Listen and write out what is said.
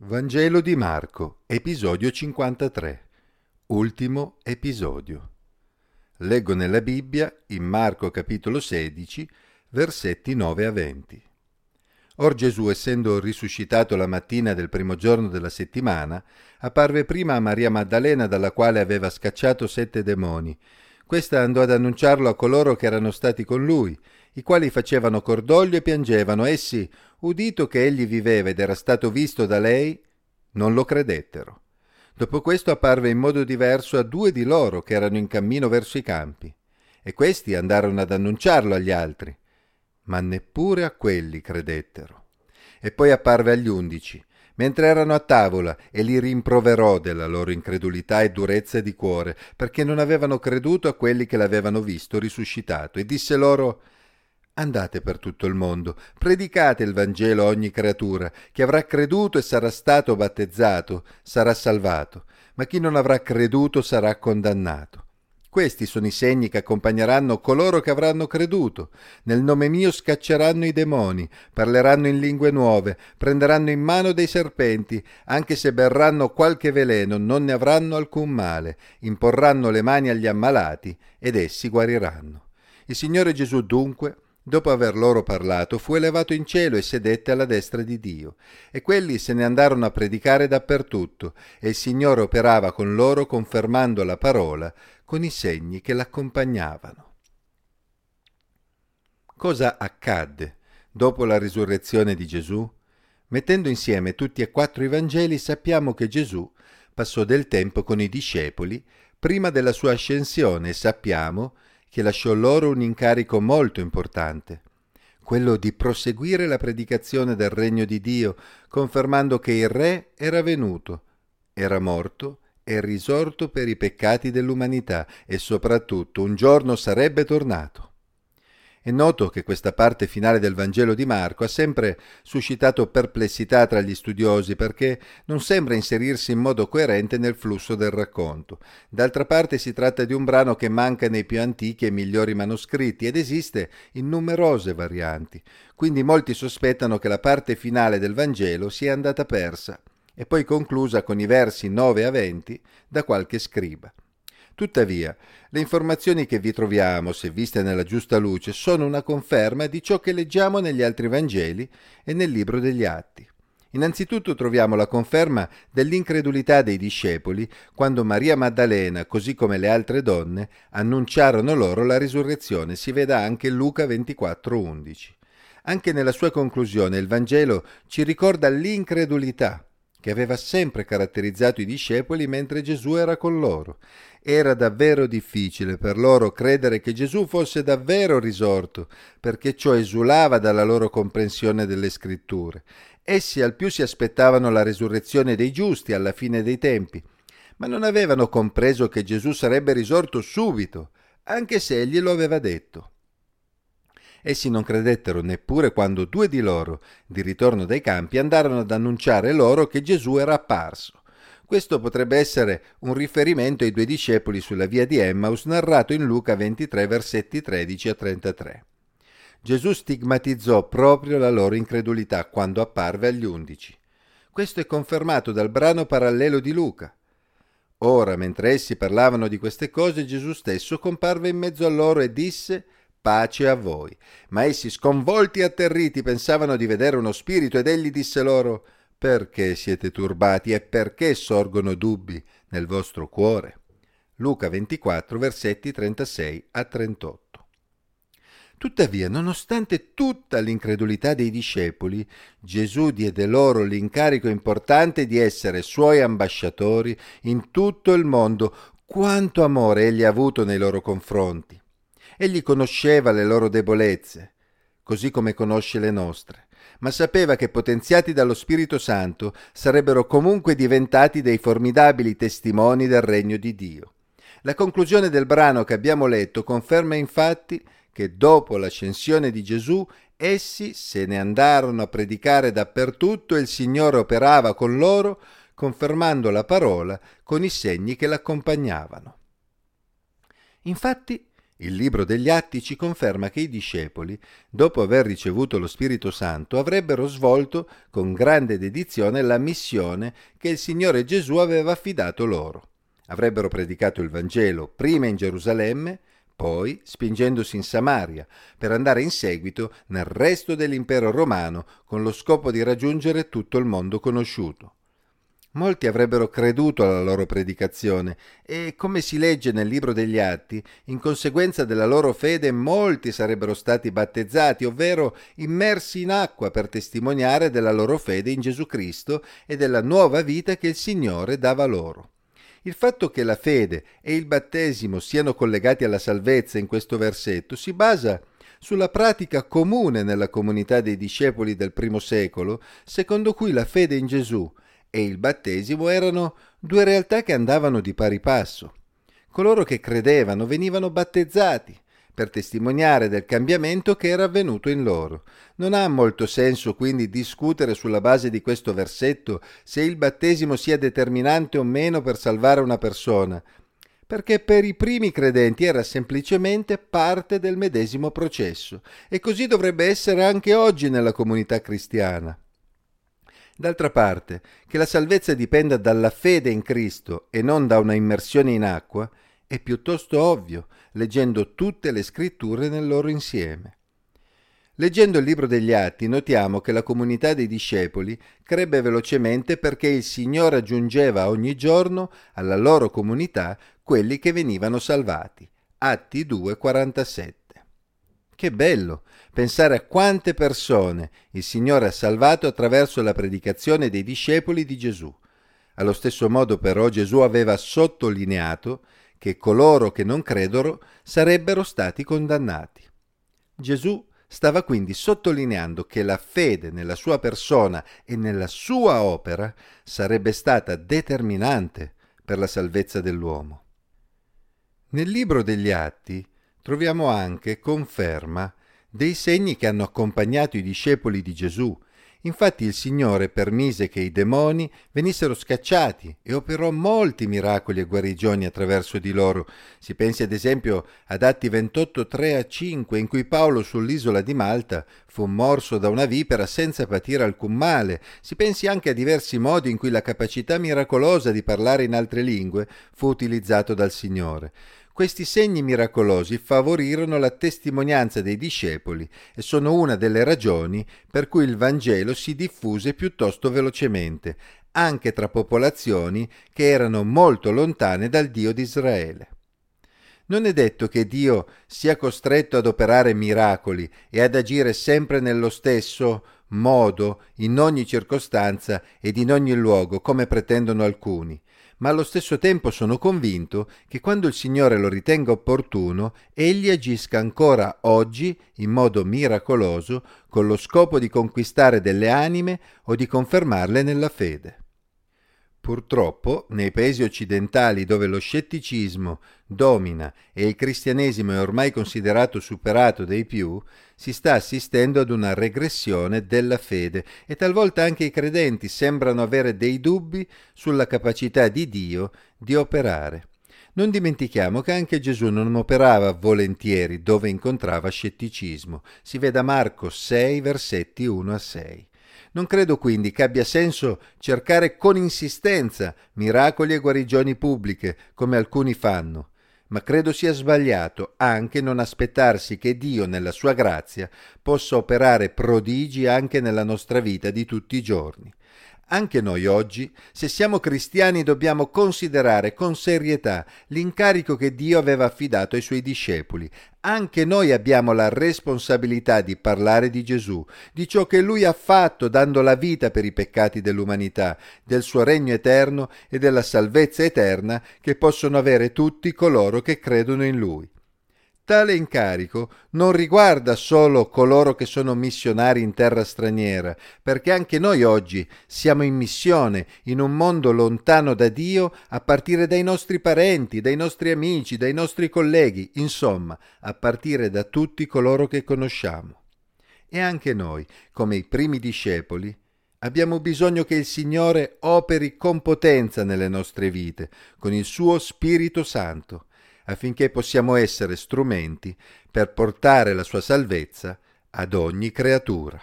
Vangelo di Marco, episodio 53. Ultimo episodio. Leggo nella Bibbia, in Marco capitolo 16, versetti 9 a 20. Or Gesù, essendo risuscitato la mattina del primo giorno della settimana, apparve prima a Maria Maddalena dalla quale aveva scacciato sette demoni. Questa andò ad annunciarlo a coloro che erano stati con lui, i quali facevano cordoglio e piangevano. Essi, udito che egli viveva ed era stato visto da lei, non lo credettero. Dopo questo apparve in modo diverso a due di loro che erano in cammino verso i campi, e questi andarono ad annunciarlo agli altri, ma neppure a quelli credettero. E poi apparve agli undici, mentre erano a tavola, e li rimproverò della loro incredulità e durezza di cuore, perché non avevano creduto a quelli che l'avevano visto risuscitato, e disse loro Andate per tutto il mondo, predicate il Vangelo a ogni creatura. Chi avrà creduto e sarà stato battezzato sarà salvato, ma chi non avrà creduto sarà condannato. Questi sono i segni che accompagneranno coloro che avranno creduto. Nel nome mio scacceranno i demoni, parleranno in lingue nuove, prenderanno in mano dei serpenti, anche se berranno qualche veleno non ne avranno alcun male, imporranno le mani agli ammalati ed essi guariranno. Il Signore Gesù dunque Dopo aver loro parlato, fu elevato in cielo e sedette alla destra di Dio. E quelli se ne andarono a predicare dappertutto, e il Signore operava con loro confermando la parola con i segni che l'accompagnavano. Cosa accadde dopo la risurrezione di Gesù? Mettendo insieme tutti e quattro i Vangeli sappiamo che Gesù passò del tempo con i discepoli prima della sua ascensione e sappiamo che lasciò loro un incarico molto importante, quello di proseguire la predicazione del regno di Dio, confermando che il Re era venuto, era morto e risorto per i peccati dell'umanità e soprattutto un giorno sarebbe tornato. È noto che questa parte finale del Vangelo di Marco ha sempre suscitato perplessità tra gli studiosi perché non sembra inserirsi in modo coerente nel flusso del racconto. D'altra parte si tratta di un brano che manca nei più antichi e migliori manoscritti ed esiste in numerose varianti, quindi molti sospettano che la parte finale del Vangelo sia andata persa e poi conclusa con i versi 9 a 20 da qualche scriba. Tuttavia, le informazioni che vi troviamo, se viste nella giusta luce, sono una conferma di ciò che leggiamo negli altri Vangeli e nel libro degli Atti. Innanzitutto troviamo la conferma dell'incredulità dei discepoli quando Maria Maddalena, così come le altre donne, annunciarono loro la risurrezione. Si veda anche Luca 24:11. Anche nella sua conclusione il Vangelo ci ricorda l'incredulità che aveva sempre caratterizzato i discepoli mentre Gesù era con loro. Era davvero difficile per loro credere che Gesù fosse davvero risorto, perché ciò esulava dalla loro comprensione delle scritture. Essi al più si aspettavano la resurrezione dei giusti alla fine dei tempi, ma non avevano compreso che Gesù sarebbe risorto subito, anche se egli lo aveva detto. Essi non credettero neppure quando due di loro, di ritorno dai campi, andarono ad annunciare loro che Gesù era apparso. Questo potrebbe essere un riferimento ai due discepoli sulla via di Emmaus narrato in Luca 23 versetti 13 a 33. Gesù stigmatizzò proprio la loro incredulità quando apparve agli undici. Questo è confermato dal brano parallelo di Luca. Ora, mentre essi parlavano di queste cose, Gesù stesso comparve in mezzo a loro e disse pace a voi. Ma essi, sconvolti e atterriti, pensavano di vedere uno spirito ed egli disse loro, perché siete turbati e perché sorgono dubbi nel vostro cuore? Luca 24, versetti 36 a 38. Tuttavia, nonostante tutta l'incredulità dei discepoli, Gesù diede loro l'incarico importante di essere suoi ambasciatori in tutto il mondo. Quanto amore egli ha avuto nei loro confronti. Egli conosceva le loro debolezze, così come conosce le nostre, ma sapeva che potenziati dallo Spirito Santo sarebbero comunque diventati dei formidabili testimoni del regno di Dio. La conclusione del brano che abbiamo letto conferma infatti che dopo l'ascensione di Gesù essi se ne andarono a predicare dappertutto e il Signore operava con loro, confermando la parola con i segni che l'accompagnavano. Infatti, Il libro degli Atti ci conferma che i discepoli, dopo aver ricevuto lo Spirito Santo, avrebbero svolto con grande dedizione la missione che il Signore Gesù aveva affidato loro. Avrebbero predicato il Vangelo prima in Gerusalemme, poi spingendosi in Samaria, per andare in seguito nel resto dell'impero romano con lo scopo di raggiungere tutto il mondo conosciuto. Molti avrebbero creduto alla loro predicazione e, come si legge nel libro degli Atti, in conseguenza della loro fede molti sarebbero stati battezzati, ovvero immersi in acqua per testimoniare della loro fede in Gesù Cristo e della nuova vita che il Signore dava loro. Il fatto che la fede e il battesimo siano collegati alla salvezza in questo versetto si basa sulla pratica comune nella comunità dei discepoli del primo secolo, secondo cui la fede in Gesù e il battesimo erano due realtà che andavano di pari passo. Coloro che credevano venivano battezzati per testimoniare del cambiamento che era avvenuto in loro. Non ha molto senso quindi discutere sulla base di questo versetto se il battesimo sia determinante o meno per salvare una persona, perché per i primi credenti era semplicemente parte del medesimo processo, e così dovrebbe essere anche oggi nella comunità cristiana. D'altra parte, che la salvezza dipenda dalla fede in Cristo e non da una immersione in acqua, è piuttosto ovvio, leggendo tutte le scritture nel loro insieme. Leggendo il libro degli Atti notiamo che la comunità dei discepoli crebbe velocemente perché il Signore aggiungeva ogni giorno alla loro comunità quelli che venivano salvati. Atti 2,47. Che bello pensare a quante persone il Signore ha salvato attraverso la predicazione dei discepoli di Gesù. Allo stesso modo però Gesù aveva sottolineato che coloro che non credono sarebbero stati condannati. Gesù stava quindi sottolineando che la fede nella sua persona e nella sua opera sarebbe stata determinante per la salvezza dell'uomo. Nel libro degli Atti troviamo anche conferma dei segni che hanno accompagnato i discepoli di Gesù. Infatti il Signore permise che i demoni venissero scacciati e operò molti miracoli e guarigioni attraverso di loro. Si pensi ad esempio ad Atti 28, 3 a 5, in cui Paolo sull'isola di Malta fu morso da una vipera senza patire alcun male. Si pensi anche a diversi modi in cui la capacità miracolosa di parlare in altre lingue fu utilizzato dal Signore. Questi segni miracolosi favorirono la testimonianza dei discepoli e sono una delle ragioni per cui il Vangelo si diffuse piuttosto velocemente, anche tra popolazioni che erano molto lontane dal Dio di Israele. Non è detto che Dio sia costretto ad operare miracoli e ad agire sempre nello stesso modo, in ogni circostanza ed in ogni luogo, come pretendono alcuni ma allo stesso tempo sono convinto che quando il Signore lo ritenga opportuno, egli agisca ancora oggi in modo miracoloso con lo scopo di conquistare delle anime o di confermarle nella fede. Purtroppo, nei paesi occidentali dove lo scetticismo domina e il cristianesimo è ormai considerato superato dai più, si sta assistendo ad una regressione della fede e talvolta anche i credenti sembrano avere dei dubbi sulla capacità di Dio di operare. Non dimentichiamo che anche Gesù non operava volentieri dove incontrava scetticismo. Si veda Marco 6, versetti 1 a 6. Non credo quindi che abbia senso cercare con insistenza miracoli e guarigioni pubbliche, come alcuni fanno, ma credo sia sbagliato anche non aspettarsi che Dio, nella sua grazia, possa operare prodigi anche nella nostra vita di tutti i giorni. Anche noi oggi, se siamo cristiani, dobbiamo considerare con serietà l'incarico che Dio aveva affidato ai suoi discepoli. Anche noi abbiamo la responsabilità di parlare di Gesù, di ciò che Lui ha fatto dando la vita per i peccati dell'umanità, del suo regno eterno e della salvezza eterna che possono avere tutti coloro che credono in Lui. Tale incarico non riguarda solo coloro che sono missionari in terra straniera, perché anche noi oggi siamo in missione in un mondo lontano da Dio a partire dai nostri parenti, dai nostri amici, dai nostri colleghi, insomma, a partire da tutti coloro che conosciamo. E anche noi, come i primi discepoli, abbiamo bisogno che il Signore operi con potenza nelle nostre vite, con il suo Spirito Santo affinché possiamo essere strumenti per portare la sua salvezza ad ogni creatura.